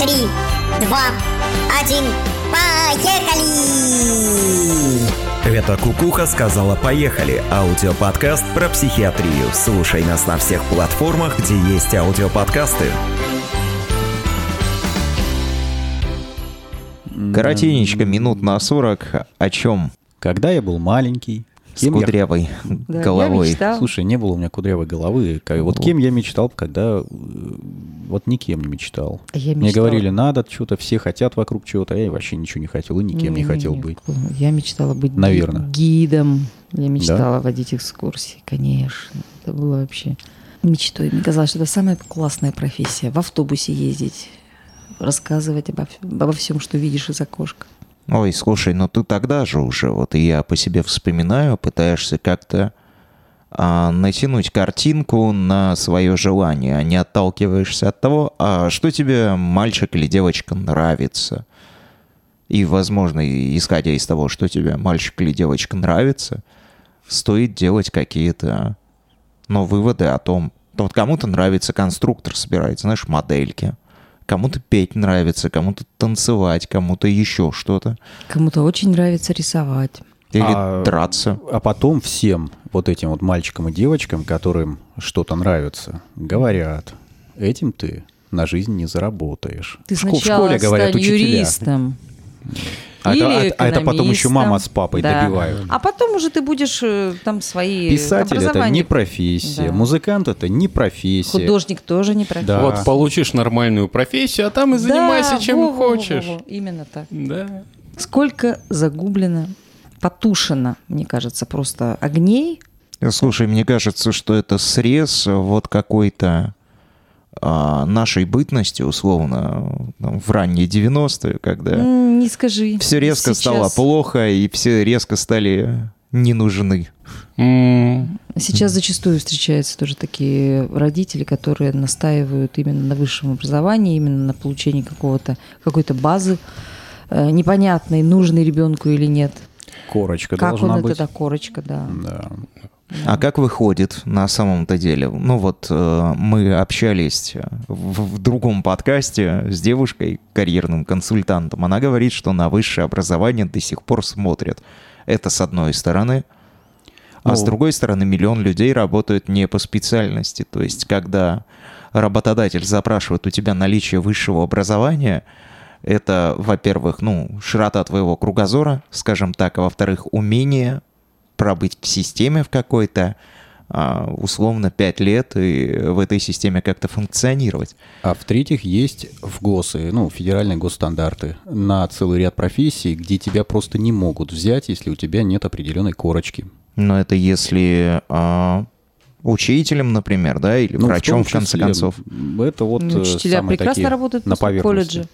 Три, два, один, поехали! Это Кукуха сказала «Поехали» – аудиоподкаст про психиатрию. Слушай нас на всех платформах, где есть аудиоподкасты. Коротенечко, минут на 40. О чем? Когда я был маленький, С кем я- кудрявой Да, я головой. мечтала. Слушай, не было у меня кудрявой головы. Как- Вот кем я мечтал, когда... э, Вот никем не мечтал. Я Мне говорили, надо что-то, все хотят вокруг чего-то, а я вообще ничего не хотел и никем не, хотел Не-не-не, быть. Я мечтала быть ги- Наверно. гидом. Я мечтала водить экскурсии, конечно. Это было вообще мечтой. Мне казалось, что это самая классная профессия. В автобусе ездить, рассказывать обо, обо всем, что видишь из окошка. Ой, слушай, ну ты тогда же уже, вот и я по себе вспоминаю, пытаешься как-то а, натянуть картинку на свое желание, а не отталкиваешься от того, а что тебе мальчик или девочка нравится. И, возможно, исходя из того, что тебе мальчик или девочка нравится, стоит делать какие-то ну, выводы о том, ну, вот кому-то нравится конструктор собирать, знаешь, модельки, кому-то петь нравится, кому-то танцевать, кому-то еще что-то. Кому-то очень нравится рисовать. Или А- драться. А потом всем вот этим вот мальчикам и девочкам, которым что-то нравится, говорят, этим ты на жизнь не заработаешь. Ты В шко- в сначала школе говорят стань учителя. юристом. А это- или а- а это потом еще мама с папой Да. добивают. А потом уже ты будешь э, там свои Писатель это не профессия, Да. музыкант это не профессия. Художник тоже не профессия. Да. Вот получишь нормальную профессию, а там и Да, занимайся чем во, во, во, хочешь. во, Именно так. Да. Сколько загублено, потушено, мне кажется, просто огней. Слушай, мне кажется, что это срез вот какой-то нашей бытности, условно, там, в ранние 90-е, когда Не скажи. все резко Сейчас- стало плохо, и все резко стали не нужны. Сейчас зачастую встречаются тоже такие родители, которые настаивают именно на высшем образовании, именно на получении какого-то, какой-то базы, э, непонятной, нужной ребенку или нет. Корочка как должна он быть. это, да, корочка, да. Да. А как выходит на самом-то деле? Ну вот э, мы общались в, в другом подкасте с девушкой, карьерным консультантом. Она говорит, что на высшее образование до сих пор смотрят. Это с одной стороны. А с Ну, другой стороны, миллион людей работают не по специальности. То есть, когда работодатель запрашивает у тебя наличие высшего образования, это, во-первых, ну, широта твоего кругозора, скажем так, а во-вторых, умение пробыть в системе в какой-то, а, условно, 5 лет и в этой системе как-то функционировать. А в-третьих, есть в ГОСы, ну, федеральные госстандарты на целый ряд профессий, где тебя просто не могут взять, если у тебя нет определенной корочки. Но это если а, учителем, например, да, или Ну, врачом, в, том конце концов. Это вот Ну, э, учителя самые прекрасно такие работают на поверхности. колледжа.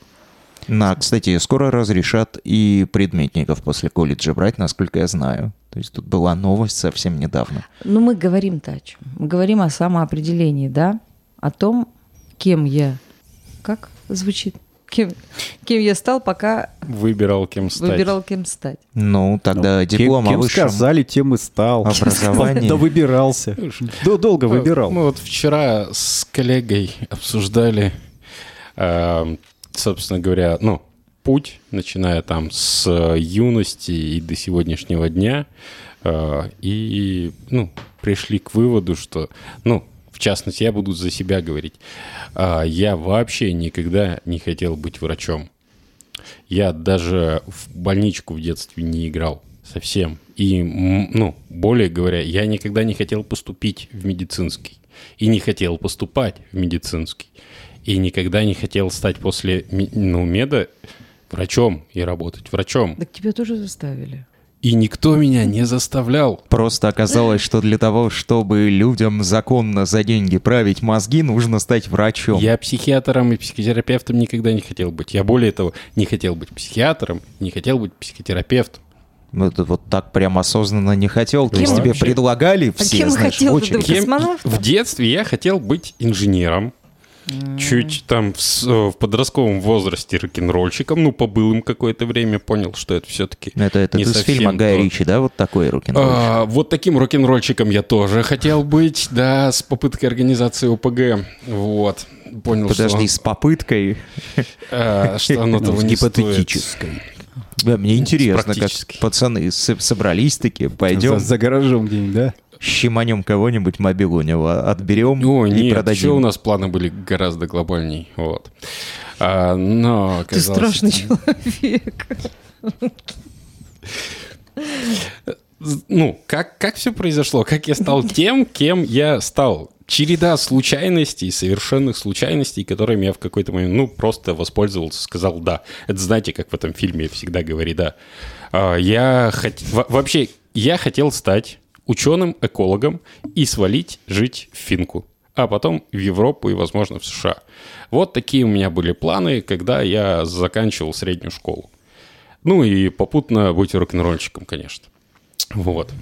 На, кстати, скоро разрешат и предметников после колледжа брать, насколько я знаю. То есть тут была новость совсем недавно. Ну, мы говорим-то о чем? Мы говорим о самоопределении, да? О том, кем я... Как звучит? Кем, кем я стал, пока Выбирал кем стать. выбирал, кем стать. Ну, тогда Ну, диплом кем, о кем высшем сказали, тем и стал. образовании. Да выбирался. Да долго выбирал. Мы вот вчера с коллегой обсуждали, э, собственно говоря, ну, путь, начиная там с э, юности и до сегодняшнего дня, э, и, ну, пришли к выводу, что, ну, в частности, я буду за себя говорить, а, я вообще никогда не хотел быть врачом. Я даже в больничку в детстве не играл совсем. И, ну, более говоря, я никогда не хотел поступить в медицинский. И не хотел поступать в медицинский. И никогда не хотел стать после ну, меда врачом и работать врачом. Так тебя тоже заставили. И никто меня не заставлял. Просто оказалось, что для того, чтобы людям законно за деньги править мозги, нужно стать врачом. Я психиатром и психотерапевтом никогда не хотел быть. Я более того, не хотел быть психиатром, не хотел быть психотерапевтом. Ну, ты вот так прям осознанно не хотел. То Кем есть тебе предлагали А все, кем знаешь, хотел быть? Космонавтом? в детстве я хотел быть инженером. Чуть там в, э, в подростковом возрасте рок-н-ролльщиком, ну, побыл им какое-то время, понял, что это все-таки Это, это не с совсем фильма Гая то. Ричи, да, вот такой руки А, вот таким рок-н-ролльщиком я тоже хотел быть, да, с попыткой организации ОПГ, вот. понял, Подожди, что, с попыткой. э, что оно того Ну, не стоит. гипотетической. Да, мне интересно, как пацаны собрались такие, пойдем, За, за гаражом где-нибудь, да? Щеманем кого-нибудь мобил у него, отберем О, и нет, еще у продадим. нас планы были гораздо глобальней. Вот. А, но Ты оказалось, страшный что- человек. Ну, как, как все произошло? Как я стал тем, кем я стал? Череда случайностей, совершенных случайностей, которыми я в какой-то момент, ну, просто воспользовался, сказал «да». Это знаете, как в этом фильме всегда говори «да». А, Я хот... во- Вообще, я хотел стать ученым-экологом и свалить жить в Финку, а потом в Европу и, возможно, в США. Вот такие у меня были планы, когда я заканчивал среднюю школу. Ну и попутно быть рок-н-ролльщиком, конечно. Вот.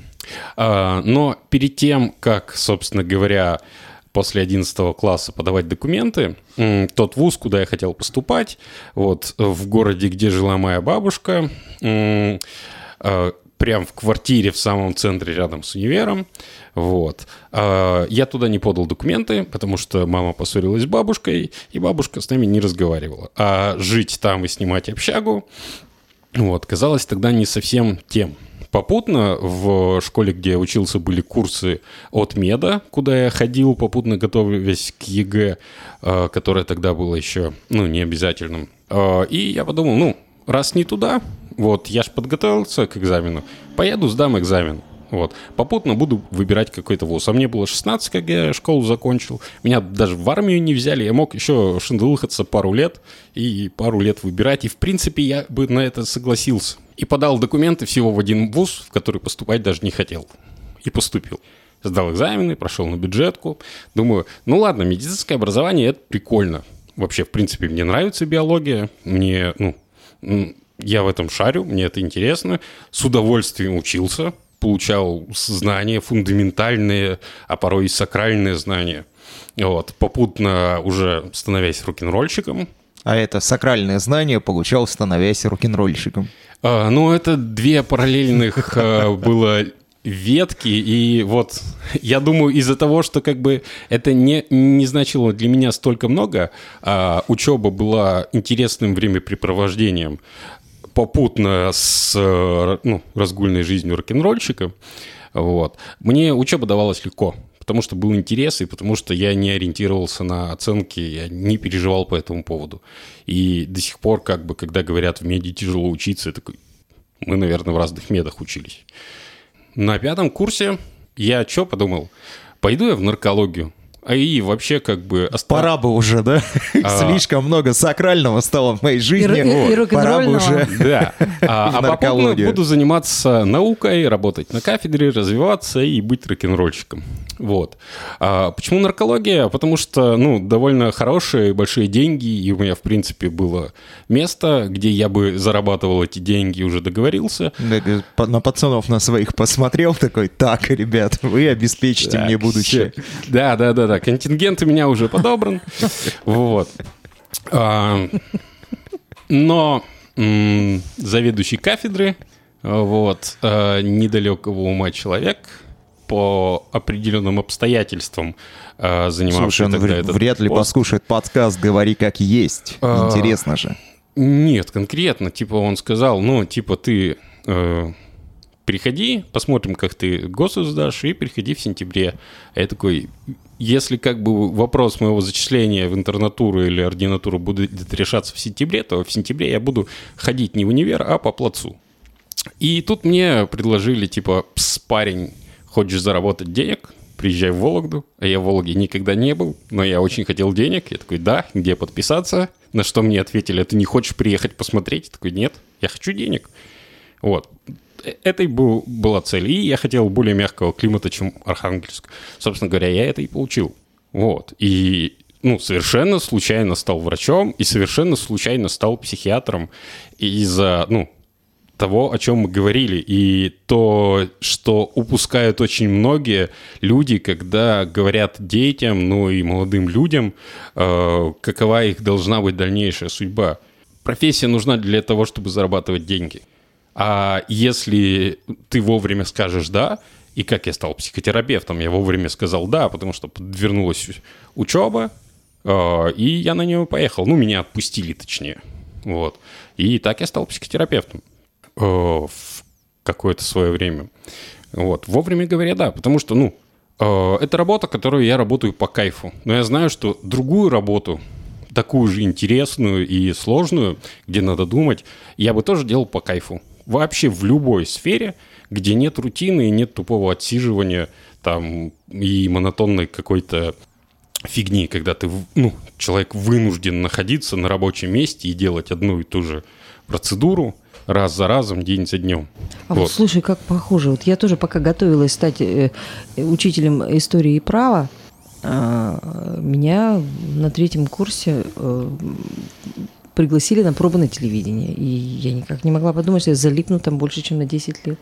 А, Но перед тем, как, собственно говоря, после 11 класса подавать документы, тот вуз, куда я хотел поступать, вот в городе, где жила моя бабушка, а, прям в квартире в самом центре рядом с универом, вот. А, Я туда не подал документы, потому что мама поссорилась с бабушкой, и бабушка с нами не разговаривала. А жить там и снимать общагу вот, казалось тогда не совсем тем. Попутно в школе, где я учился, были курсы от меда, куда я ходил, попутно готовясь к ЕГЭ, э, которое тогда было еще, ну, не обязательным. Э, И я подумал, ну, раз не туда, вот, я же подготовился к экзамену, поеду, сдам экзамен. Вот. Попутно буду выбирать какой-то вуз. А мне было 16, как я школу закончил. Меня даже в армию не взяли. Я мог еще шиндылхаться пару лет и пару лет выбирать. И, в принципе, я бы на это согласился. И подал документы всего в один вуз, в который поступать даже не хотел. И поступил. Сдал экзамены, прошел на бюджетку. Думаю, ну ладно, медицинское образование – это прикольно. Вообще, в принципе, мне нравится биология. Мне, ну, я в этом шарю, мне это интересно. С удовольствием учился, получал знания фундаментальные, а порой и сакральные знания. Вот. Попутно уже становясь рок-н-ролльщиком. А это сакральное знание получал, становясь рок-н-ролльщиком. А, ну, это две параллельных а, было ветки, и вот я думаю, из-за того, что как бы это не, не значило для меня столько много, а учеба была интересным времяпрепровождением, попутно с э, ну, разгульной жизнью рок-н-ролльщика, вот, мне учеба давалась легко, потому что был интерес, и потому что я не ориентировался на оценки, я не переживал по этому поводу. И до сих пор, как бы, когда говорят, в меди тяжело учиться, я такой, мы, наверное, в разных медах учились. На пятом курсе я что подумал? Пойду я в наркологию. А и вообще как бы... оста- Пора бы уже, да? А. Слишком много сакрального стало в моей жизни. И и- и Пора бы уже... Да. А, а попутно буду заниматься наукой, работать на кафедре, развиваться и быть рок-н-ролльщиком. Вот. А почему наркология? Потому что, ну, довольно хорошие, большие деньги, и у меня, в принципе, было место, где я бы зарабатывал эти деньги, уже договорился. Э, На пацанов на своих посмотрел такой, так, ребят, вы обеспечите Так, мне будущее. Да, да, да, да. Контингент у меня уже подобран. Вот. А, Но заведующий кафедры, вот, а, недалекого ума человек, по определенным обстоятельствам а, занимавший Слушай, он тогда вр- этот вряд ли пост. послушает подкаст «Говори как есть». А. Интересно же. Нет, конкретно, типа он сказал, ну, типа ты э, приходи, посмотрим, как ты ГОСу сдашь, и приходи в сентябре. А я такой, если как бы вопрос моего зачисления в интернатуру или ординатуру будет решаться в сентябре, то в сентябре я буду ходить не в универ, а по плацу. И тут мне предложили, типа, «Пс, парень, хочешь заработать денег? Приезжай в Вологду. А я в Вологде никогда не был, но я очень хотел денег. Я такой, да, где подписаться? На что мне ответили, «А ты не хочешь приехать посмотреть? Я такой, нет, я хочу денег. Вот. Э, Этой был, была цель. И я хотел более мягкого климата, чем Архангельск. Собственно говоря, я это и получил. Вот. И ну, совершенно случайно стал врачом и совершенно случайно стал психиатром из-за, ну, того, о чем мы говорили, и то, что упускают очень многие люди, когда говорят детям, ну и молодым людям, э, какова их должна быть дальнейшая судьба. Профессия нужна для того, чтобы зарабатывать деньги. А если ты вовремя скажешь «да», и как я стал психотерапевтом, я вовремя сказал «да», потому что подвернулась учеба, Э, И я на нее поехал. Ну, меня отпустили, точнее. Вот. И так я стал психотерапевтом э, в какое-то свое время. Вот. Вовремя говоря, да. Потому что, ну, э, это работа, которую я работаю по кайфу. Но я знаю, что другую работу, такую же интересную и сложную, где надо думать, я бы тоже делал по кайфу. Вообще в любой сфере, где нет рутины и нет тупого отсиживания там и монотонной какой-то фигни, когда ты, ну, человек вынужден находиться на рабочем месте и делать одну и ту же процедуру раз за разом, день за днем. А вот. слушай, как похоже. Вот я тоже пока готовилась стать э, э, учителем истории и права, а, меня на третьем курсе э, пригласили на пробы на телевидение. И я никак не могла подумать, что я залипну там больше, чем на 10 лет.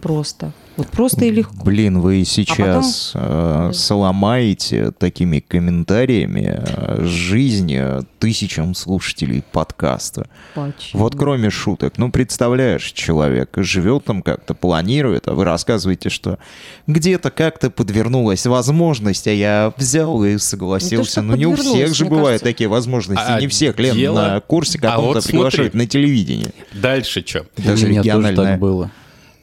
Просто. Вот просто и легко. Блин, вы сейчас э, сломаете такими комментариями э, жизнь э, тысячам слушателей подкаста. Почему? Вот кроме шуток, ну представляешь, человек живет там как-то, планирует, а вы рассказываете, что где-то как-то подвернулась возможность, а я взял и согласился. Ну не у всех же бывают кажется. такие возможности, А не всех, Лен, дело- на курсе А каком-то вот приглашают смотри. на телевидение. Дальше что? Даже У меня тоже так было.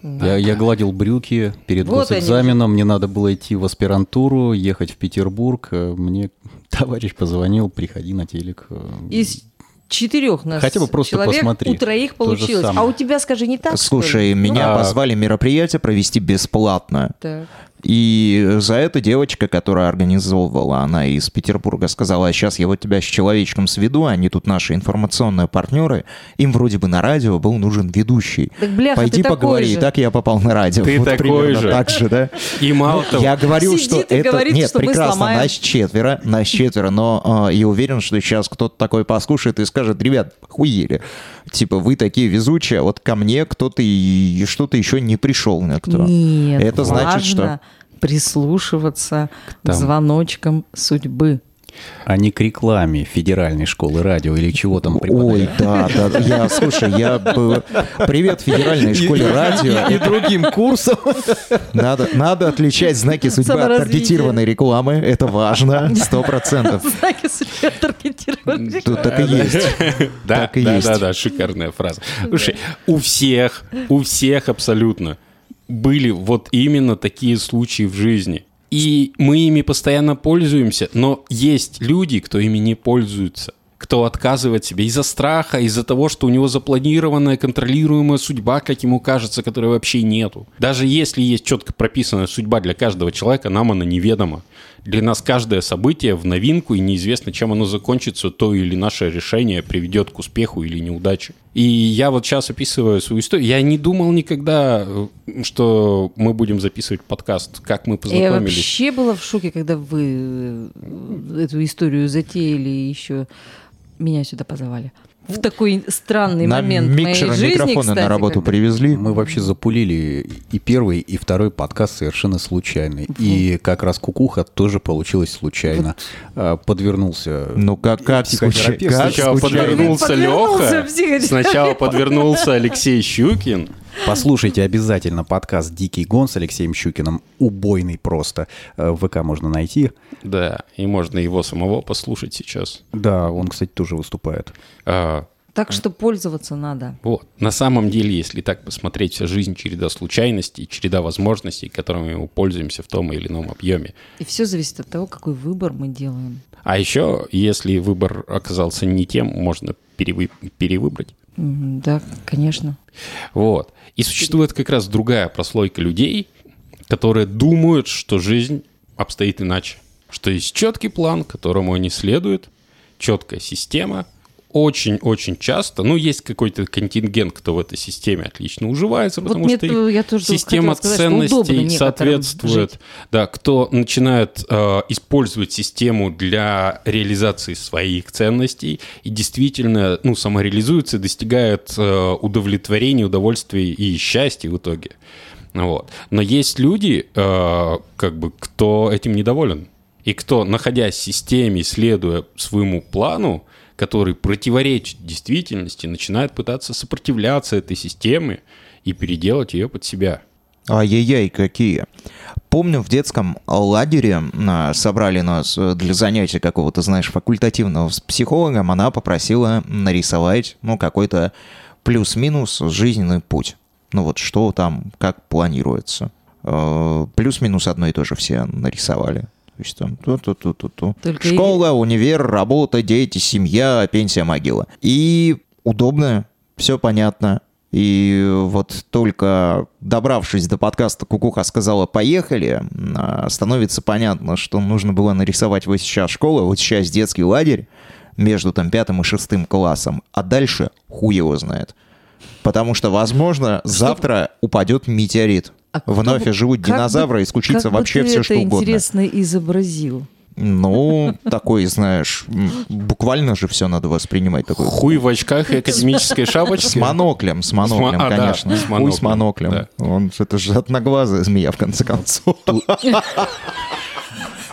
Я, я гладил брюки перед Вот они. госэкзаменом, мне надо было идти в аспирантуру, ехать в Петербург. Э, Мне товарищ позвонил, приходи на телек. Э, Из четырех нас Хотя бы просто человек, посмотри. у троих получилось. А у тебя, скажи, не так? Слушай, меня А- позвали мероприятие провести бесплатно. Так. И за это девочка, которая организовывала, она из Петербурга, сказала, а сейчас я вот тебя с человечком сведу, они тут наши информационные партнеры, им вроде бы на радио был нужен ведущий. Так, бляха, Пойди ты такой поговори, же. и так я попал на радио. Ты Вот такой примерно же. Так же, да? И мало того, Я говорил, Сидит что это... говорит, Нет, что прекрасно, нас четверо, нас четверо, но э, я уверен, что сейчас кто-то такой послушает и скажет, ребят, хуели. Типа, вы такие везучие, а вот ко мне кто-то и что-то еще не пришел никто. Нет, Это значит, что... прислушиваться к Там. звоночкам судьбы. А не к рекламе федеральной школы радио или чего там Ой, да, да. Я, слушай, я бы... Привет Федеральной школе радио. И другим курсом. Надо, надо отличать знаки судьбы от таргетированной рекламы. Это важно, сто процентов. Знаки судьбы таргетированы. Тут так и есть. Да, Так и да, есть. да, да, шикарная фраза. Слушай, у всех, у всех абсолютно были вот именно такие случаи в жизни. И мы ими постоянно пользуемся, но есть люди, кто ими не пользуются кто отказывает себе из-за страха, из-за того, что у него запланированная, контролируемая судьба, как ему кажется, которой вообще нету. Даже если есть четко прописанная судьба для каждого человека, нам она неведома. Для нас каждое событие в новинку, и неизвестно, чем оно закончится, то или наше решение приведет к успеху или неудаче. И я вот сейчас описываю свою историю. Я не думал никогда, э, что мы будем записывать подкаст, как мы Я познакомились. вообще была в шоке, когда вы э, эту историю затеяли и еще меня сюда позвали. В такой странный Нам момент моей микшеры, жизни, микрофоны кстати, на работу когда- привезли. Мы вообще запулили и первый, и второй подкаст совершенно случайно. И как раз кукуха тоже получилась случайно. А, Подвернулся. Ну как, как, случай- как Сначала случайно? подвернулся Подвернулся Леха, сначала подвернулся Алексей Щукин, Послушайте обязательно подкаст «Дикий гон» с Алексеем Щукиным. Убойный просто. Э, В ВК можно найти. да, и можно его самого послушать сейчас. Да, он, кстати, тоже выступает. А, Так что пользоваться надо. Вот. На самом деле, если так посмотреть, вся жизнь череда случайностей, череда возможностей, которыми мы пользуемся в том или ином объеме. И все зависит от того, какой выбор мы делаем. А еще, если выбор оказался не тем, можно перевы- перевыбрать. Да, конечно. Вот. И существует как раз другая прослойка людей, которые думают, что жизнь обстоит иначе. Что есть четкий план, которому они следуют, четкая система. Очень-очень часто, ну, есть какой-то контингент, кто в этой системе отлично уживается, Вот потому мне что тоже система сказать, что ценностей некоторым соответствует. жить. Да, кто начинает э, использовать систему для реализации своих ценностей и действительно, ну, самореализуется, достигает э, удовлетворения, удовольствия и счастья в итоге. Вот. Но есть люди, э, как бы, кто этим недоволен. И кто, находясь в системе, следуя своему плану, который противоречит действительности, начинает пытаться сопротивляться этой системе и переделать ее под себя. Ай-яй-яй, какие. помню, в детском лагере а, собрали нас э, для занятия какого-то, знаешь, факультативного с психологом. Она попросила нарисовать, ну, какой-то плюс-минус жизненный путь. Ну вот что там, как планируется. Э, Плюс-минус одно и то же все нарисовали. То есть там ту-ту-ту-ту-ту. Школа, универ, работа, дети, семья, пенсия, могила. И удобно, все понятно. И вот только добравшись до подкаста «Кукуха сказала поехали», а, становится понятно, что нужно было нарисовать вот сейчас школу, вот сейчас детский лагерь между там пятым и шестым классом, а дальше хуй его знает. Потому что, возможно, завтра упадет метеорит. А Вновь бы- как бы- динозавры и случится как бы вообще ты все, это что угодно. интересно изобразил. Ну, такой, знаешь, буквально же все надо воспринимать. Такой Хуй в очках и академической шапочке. С моноклем, с моноклем, а, да, конечно. с Хуй с моноклем, моноклем. Он, это же одноглазая змея, в конце концов.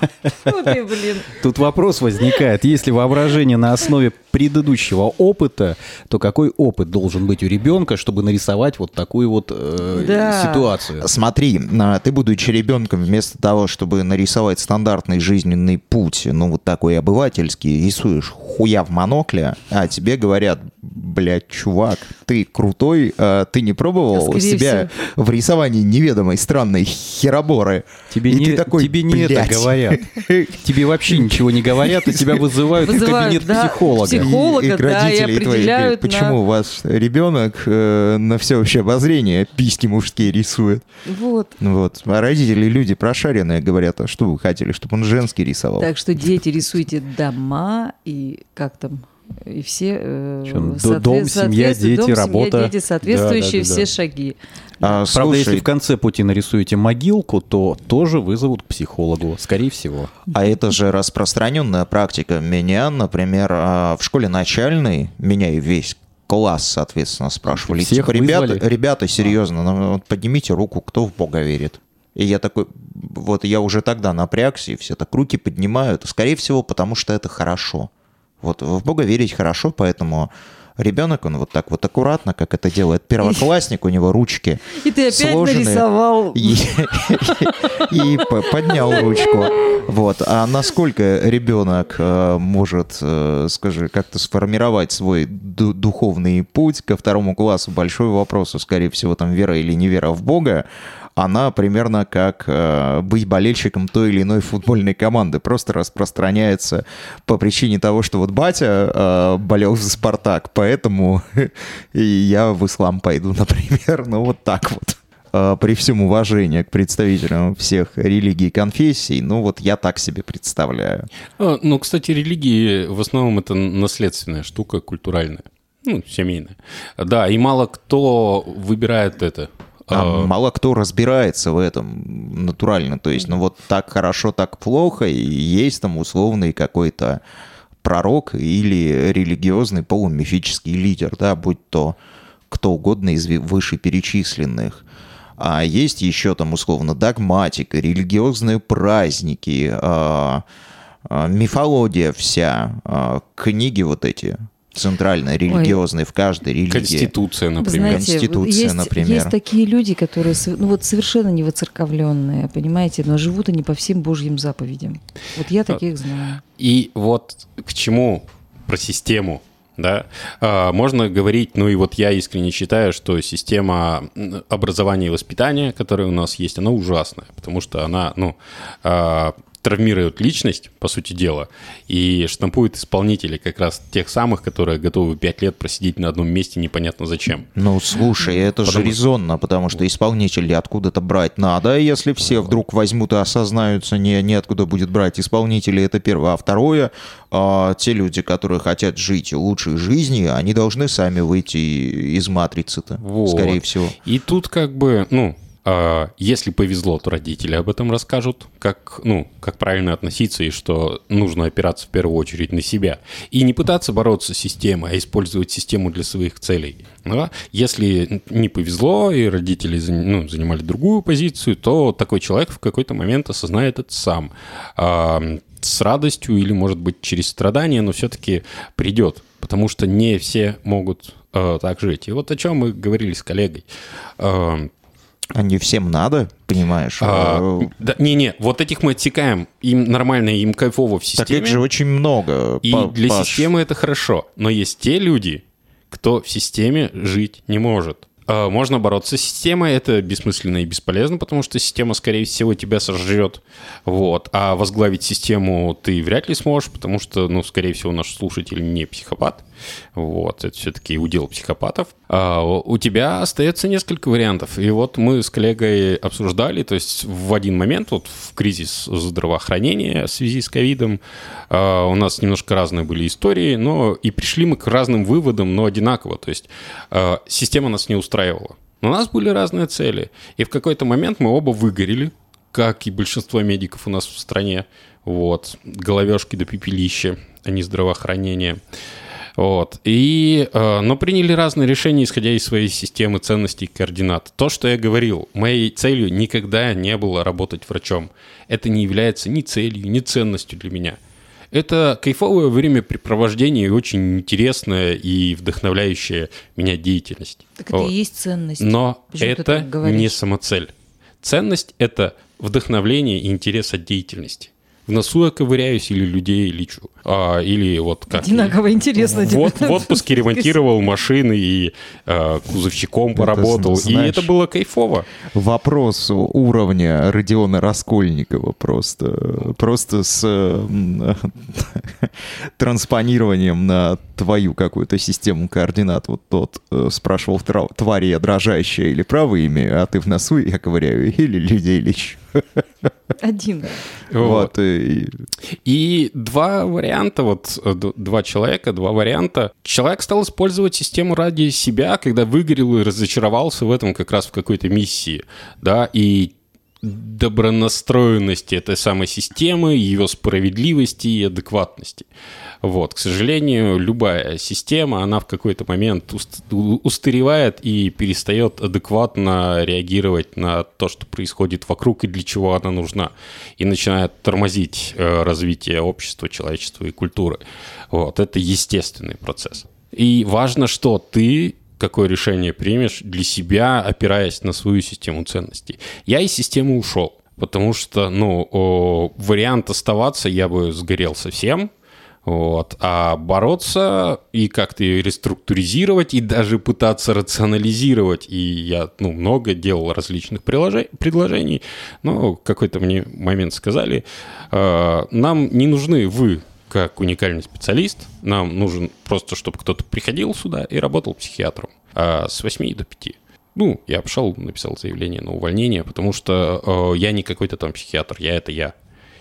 Ты, блин. Тут вопрос возникает. Если воображение на основе предыдущего опыта, то какой опыт должен быть у ребенка, чтобы нарисовать вот такую вот э, Да. ситуацию? Смотри, а, ты, будучи ребенком, вместо того, чтобы нарисовать стандартный жизненный путь, ну, вот такой обывательский, рисуешь хуя в монокле, а тебе говорят, блядь, чувак, ты крутой, а ты не пробовал Скорее себя в рисовании неведомой странной хероборы? Тебе И не, ты такой, тебе не это «Блядь». говорят. Тебе вообще ничего не говорят, и тебя вызывают, в Вызывают, кабинет да, психолога. псих- Психолога, и, и да, и родителей твоих определяют говорят, почему на- у вас ребенок э, на всеобщее обозрение письки мужские рисует. Вот. Вот. А родители люди прошаренные говорят, а что вы хотели, чтобы он женский рисовал? Так что дети рисуйте дома и как там и все э, соответ- дом, семья, дети, дом, семья, работа. дети, соответствующие Да, да, да, да. все шаги. А, Правда, если слушай, в конце пути нарисуете могилку, то тоже вызовут к психологу, скорее всего. А это же распространенная практика. Меня, например, а, в школе начальной, меня и весь класс, соответственно, спрашивали. Всех типа, ребята, ребята, серьезно, ну, вот поднимите руку, кто в Бога верит. И я такой, вот я уже тогда напрягся, и все так руки поднимают. Скорее всего, потому что это хорошо. Вот в Бога верить хорошо, поэтому ребенок, он вот так вот аккуратно, как это делает первоклассник, у него ручки И ты опять сложенные. нарисовал. И, поднял ручку. Вот. А насколько ребенок э, может, э, скажи, как-то сформировать свой ду- духовный путь ко второму классу? Большой вопрос, и, скорее всего, там вера или не вера в Бога. Она примерно как э, быть болельщиком той или иной футбольной команды. Просто распространяется по причине того, что вот батя э, болел за «Спартак», поэтому я в ислам пойду, например. Ну, вот так вот. Э, При всем уважении к представителям всех религий и конфессий, ну вот я так себе представляю. А, Ну, кстати, религии в основном это наследственная штука, культуральная. Ну, семейная. Да, и мало кто выбирает это. А А, мало кто разбирается в этом натурально. То есть, ну вот так хорошо, так плохо, и есть там условный какой-то пророк или религиозный полумифический лидер, да, будь то кто угодно из вышеперечисленных. А есть еще там условно догматика, религиозные праздники, а, а, мифология вся, а, книги вот эти центральные, религиозные в каждой религии. Конституция, например. знаете, Конституция, есть, например. есть такие люди, которые ну, вот совершенно не воцерковленные, понимаете, но живут они по всем божьим заповедям. Вот я таких знаю. И вот к чему про систему, да, А, можно говорить, ну и вот я искренне считаю, что система образования и воспитания, которая у нас есть, она ужасная, потому что она, ну, травмирует личность, по сути дела, и штампует исполнителей как раз тех самых, которые готовы пять лет просидеть на одном месте непонятно зачем. Ну, слушай, это же Потому что- резонно, потому что исполнителей откуда-то брать надо, если все вдруг возьмут и осознаются, не, неоткуда будет брать исполнителей, это первое. А второе, а, те люди, которые хотят жить лучшей жизнью, они должны сами выйти из матрицы-то, Вот. скорее всего. И тут как бы, ну, если повезло, то родители об этом расскажут, как, ну, как правильно относиться и что нужно опираться в первую очередь на себя. И не пытаться бороться с системой, а использовать систему для своих целей. Да? Если не повезло и родители ну, занимали другую позицию, то такой человек в какой-то момент осознает это сам. А, с радостью или, может быть, через страдания, но все-таки придет. Потому что не все могут э, так жить. И вот о чем мы говорили с коллегой. Они всем надо, понимаешь? А, Э, да, не-не, вот этих мы отсекаем. Им нормально, им кайфово в Так системе. их же очень много. И Па- для Паш. системы это хорошо. Но есть те люди, кто в системе жить не может. А, Можно бороться с системой, это бессмысленно и бесполезно, потому что система, скорее всего, тебя сожрет. Вот. А возглавить систему ты вряд ли сможешь, потому что, ну, скорее всего, наш слушатель не психопат. Вот. Это все-таки удел психопатов. А у тебя остается несколько вариантов. И вот мы с коллегой обсуждали, то есть в один момент, вот в кризис здравоохранения в связи с ковидом, а, у нас немножко разные были истории, но и пришли мы к разным выводам, но одинаково. То есть а, система нас не устраивала. Но у нас были разные цели. И в какой-то момент мы оба выгорели, как и большинство медиков у нас в стране. Вот. Головешки до пепелища, а не здравоохранение. Вот. И, э, но приняли разные решения, исходя из своей системы ценностей и координат. То, что я говорил, моей целью никогда не было работать врачом. Это не является ни целью, ни ценностью для меня. Это кайфовое времяпрепровождение и очень интересная и вдохновляющая меня деятельность. Так это Вот. и есть ценность. Но Почему это не самоцель. Ценность — это вдохновление и интерес от деятельности. В носу я ковыряюсь или людей лечу. А, или вот как... Одинаково интересно тебе. Вот в отпуске ремонтировал машины и а, кузовщиком поработал. И знаешь- это было кайфово. Вопрос уровня Родиона Раскольникова просто, просто с транспонированием на твою какую-то систему координат. Вот тот э, спрашивал, «Тра- тварь я дрожащая или правое имя, а ты в носу я ковыряю или людей лечу. Один. Вот. и- И два варианта, вот э, два человека, два варианта. Человек стал использовать систему ради себя, когда выгорел и разочаровался в этом как раз в какой-то миссии, да, и добронастроенности этой самой системы, ее справедливости и адекватности. Вот, к сожалению, любая система, она в какой-то момент устаревает и перестает адекватно реагировать на то, что происходит вокруг и для чего она нужна, и начинает тормозить э, развитие общества, человечества и культуры. Вот, это естественный процесс. И важно, что ты какое решение примешь для себя, опираясь на свою систему ценностей. Я из системы ушел, потому что, ну, вариант оставаться я бы сгорел совсем, вот. А бороться и как-то ее реструктуризировать, и даже пытаться рационализировать. И я ну, много делал различных предложений, но какой-то мне момент сказали, «Э, нам не нужны вы как уникальный специалист, нам нужен просто, чтобы кто-то приходил сюда и работал психиатром а с 8 до 5. Ну, я пошел, написал заявление на увольнение, потому что э, я не какой-то там психиатр, я это я.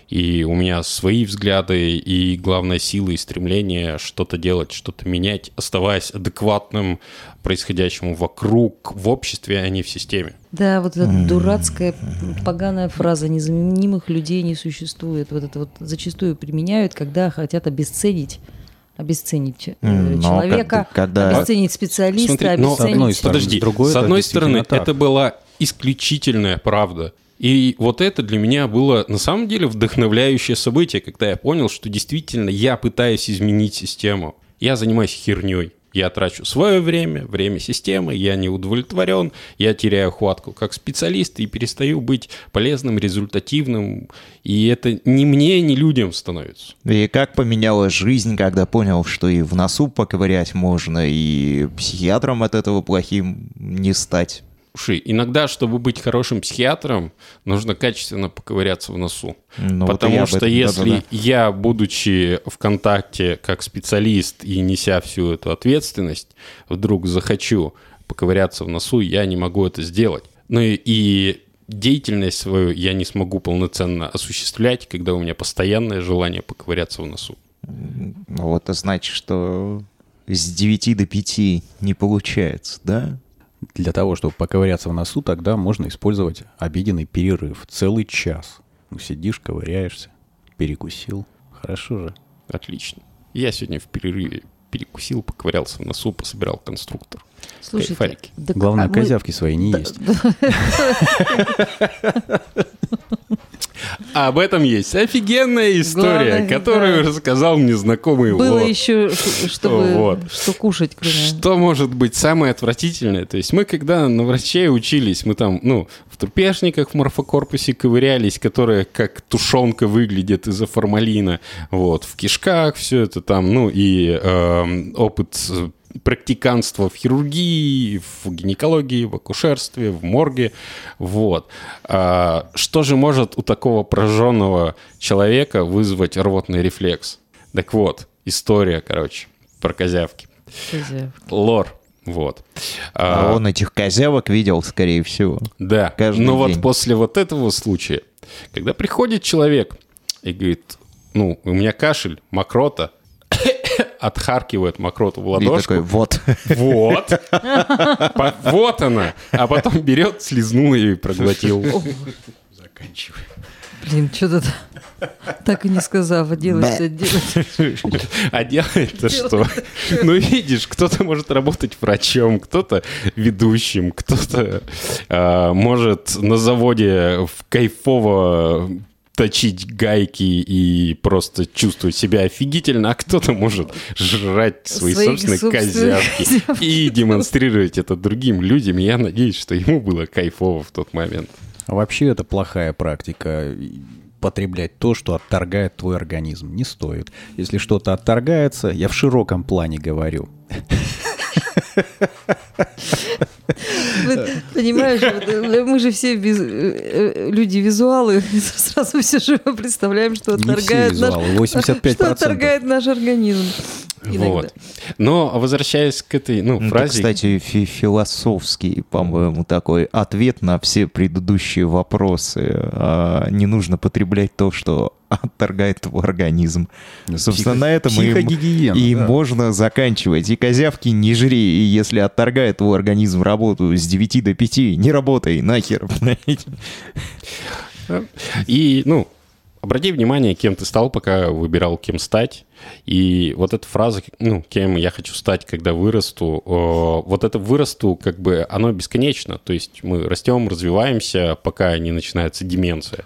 И у меня свои взгляды, и главная сила и стремление что-то делать, что-то менять, оставаясь адекватным происходящему вокруг, в обществе, а не в системе. Да, вот эта дурацкая поганая фраза «незаменимых людей не существует». Вот это вот зачастую применяют, когда хотят обесценить обесценить э, М, но человека, когда- обесценить специалиста, Смотри, но- С одной обесценить... стороны. Подожди, С другой, с одной стороны, так. это была исключительная правда. И вот это для меня было на самом деле вдохновляющее событие, когда я понял, что действительно я пытаюсь изменить систему. Я занимаюсь херней. Я трачу свое время, время системы, я не удовлетворен, я теряю хватку как специалист и перестаю быть полезным, результативным. И это ни мне, ни людям становится. И как поменялась жизнь, когда понял, что и в носу поковырять можно, и психиатром от этого плохим не стать. Слушай, иногда, чтобы быть хорошим психиатром, нужно качественно поковыряться в носу. Ну, вот Потому об что этом- если да-да-да. я, будучи в контакте как специалист и неся всю эту ответственность, вдруг захочу поковыряться в носу, я не могу это сделать. Ну и, и деятельность свою я не смогу полноценно осуществлять, когда у меня постоянное желание поковыряться в носу. Ну, Вот это значит, что с 9 до 5 не получается, да? Для того, чтобы поковыряться в носу, тогда можно использовать обеденный перерыв. Целый час. Ну, сидишь, ковыряешься, перекусил. Хорошо же. Отлично. Я сегодня в перерыве перекусил, поковырялся в носу, пособирал конструктор. Слушайте, Кайфарики. да Главное, а мы- козявки свои не Да, есть. А об этом есть офигенная история, Главное, которую да. рассказал мне знакомый Было Лор. еще, чтобы Вот. что кушать, кроме... Что может быть самое отвратительное? То есть мы, когда на врачей учились, мы там, ну, в трупешниках в морфокорпусе ковырялись, которые как тушенка выглядит из-за формалина. Вот, в кишках все это там, ну, и эм, опыт практиканства в хирургии, в гинекологии, в акушерстве, в морге. Вот. А, что же может у такого пораженного человека вызвать рвотный рефлекс? Так вот, история, короче, про козявки. Козявки. Лор. Вот. А А, он этих козявок видел, скорее всего. да. каждый Но день. вот после вот этого случая, когда приходит человек и говорит, ну, у меня кашель, мокрота, отхаркивает мокроту в И ладошку. такой, вот. Вот. Вот она. А потом берет, слезнул ее и проглотил. Заканчивай. Блин, что-то так и не сказав, а делать-то делать. А делает-то что? Ну, видишь, кто-то может работать врачом, кто-то ведущим, кто-то а, может на заводе в кайфово точить гайки и просто чувствовать себя офигительно, а кто-то может жрать свои Свои собственные козявки козявки. и демонстрировать это другим людям. Я надеюсь, что ему было кайфово в тот момент. А вообще это плохая практика. Потреблять то, что отторгает твой организм. Не стоит. Если что-то отторгается, я в широком плане говорю. Вот, Понимаешь, э, мы же все э, э, люди визуалы, сразу все живо представляем, что отторгает наш, визуалы, 85%. что отторгает наш организм. Иногда. Вот. Но возвращаясь к этой ну, Ну, Это, фразе... кстати, фи- философский, по-моему, такой ответ на все предыдущие вопросы. А, не нужно потреблять то, что отторгает твой организм. Собственно, Психо- на этом и, и да. можно заканчивать. И козявки не жри, и если отторгает твой организм работу с 9 до 5, не работай, нахер. И, ну, обрати внимание, кем ты стал, пока выбирал, кем стать. И вот эта фраза, ну, кем я хочу стать, когда вырасту, э, вот это вырасту, как бы, оно бесконечно. То есть мы растем, развиваемся, пока не начинается деменция.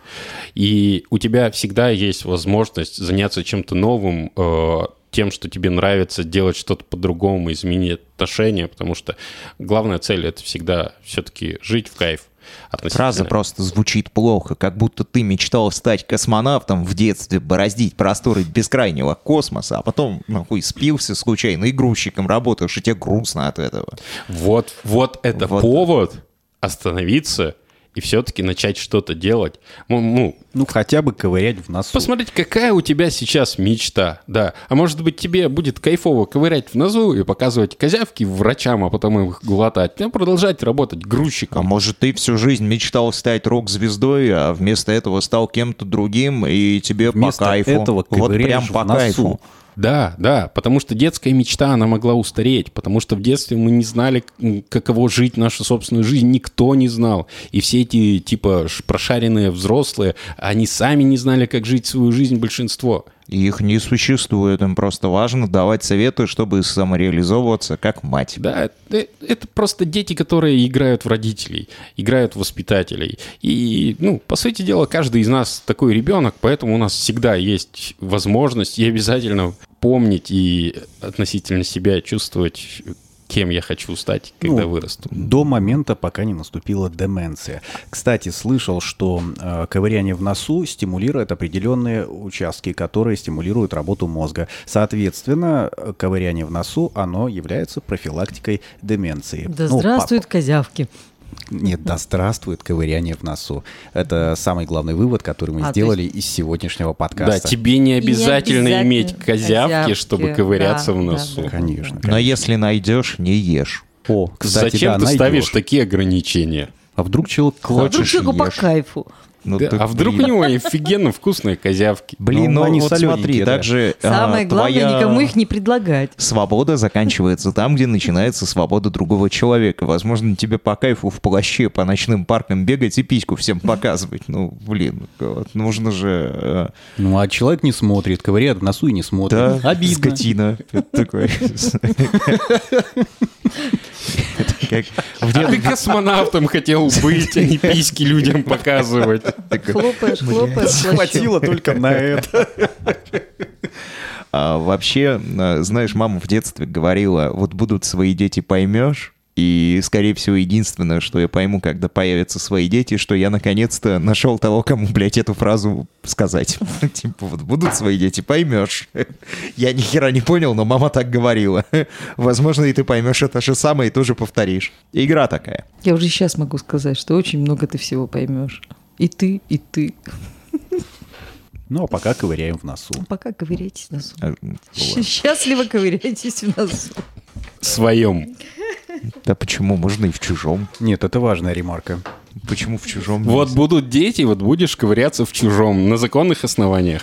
И у тебя всегда есть возможность заняться чем-то новым, э, тем, что тебе нравится, делать что-то по-другому, изменить отношения, потому что главная цель — это всегда все-таки жить в кайф. Фраза просто звучит плохо, как будто ты мечтал стать космонавтом в детстве, бороздить просторы бескрайнего космоса, а потом, нахуй, спился случайно и грузчиком работаешь, и тебе грустно от этого. Вот, вот это Вот. повод остановиться и все-таки начать что-то делать. Ну, ну, Ну, хотя бы ковырять в носу. посмотреть, какая у тебя сейчас мечта, да. А может быть, тебе будет кайфово ковырять в носу и показывать козявки врачам, а потом их глотать. Ну, продолжать работать А грузчиком. может, ты всю жизнь мечтал стать рок-звездой, а вместо этого стал кем-то другим, и тебе Вместо по кайфу. этого вот прям в по носу. кайфу. Да, да, потому что детская мечта, она могла устареть, потому что в детстве мы не знали, каково жить нашу собственную жизнь, никто не знал. И все эти, типа, прошаренные взрослые, они сами не знали, как жить свою жизнь, большинство. И их не существует, им просто важно давать советы, чтобы самореализовываться как мать. Да, это, это просто дети, которые играют в родителей, играют в воспитателей. И, ну, по сути дела, каждый из нас такой ребенок, поэтому у нас всегда есть возможность и обязательно помнить и относительно себя чувствовать, кем я хочу стать, когда Ну, вырасту. До момента, пока не наступила деменция. Кстати, слышал, что э, ковыряние в носу стимулирует определенные участки, которые стимулируют работу мозга. Соответственно, э, ковыряние в носу, оно является профилактикой деменции. Да Ну, здравствуют козявки. Нет, да здравствует ковыряние в носу. Это самый главный вывод, который мы А, сделали из сегодняшнего Да, подкаста. тебе не обязательно, обязательно иметь козявки, козявки, чтобы ковыряться да, в да, носу. да. Конечно. Но если найдешь, не ешь. О, кстати, Зачем да, ты найдешь. ставишь такие ограничения? А вдруг человек А вдруг человеку по кайфу. Ну, Да, так, а вдруг блин. у него офигенно вкусные козявки? Блин, Ну, ну, они вот смотри, да. также а, Самое главное, твоя никому их не предлагать. свобода заканчивается там, где начинается свобода другого человека. Возможно, тебе по кайфу в плаще по ночным паркам бегать и письку всем показывать. Ну, блин, вот нужно же... э, Ну, а человек не смотрит, ковыряет в носу и не смотрит. Да, Обидно. скотина. Это такой... Как в А ты детстве космонавтом хотел быть, а не письки людям показывать. Хлопаешь, хлопаешь. Хватило только на это. А, вообще, а, знаешь, мама в детстве говорила, вот будут свои дети, поймешь. И, скорее всего, единственное, что я пойму, когда появятся свои дети, что я наконец-то нашел того, кому, блядь, эту фразу сказать. Типа, вот будут свои дети, поймешь. Я ни хера не понял, но мама так говорила. Возможно, и ты поймешь это же самое и тоже повторишь. Игра такая. Я уже сейчас могу сказать, что очень много ты всего поймешь. И ты, и ты. Ну, а пока ковыряем в носу. Пока ковыряйтесь в носу. А, Счастливо ковыряйтесь в носу. Своем. Да почему? Можно и в чужом. Нет, это важная ремарка. Почему в чужом? Вот будут дети, вот будешь ковыряться в чужом на законных основаниях.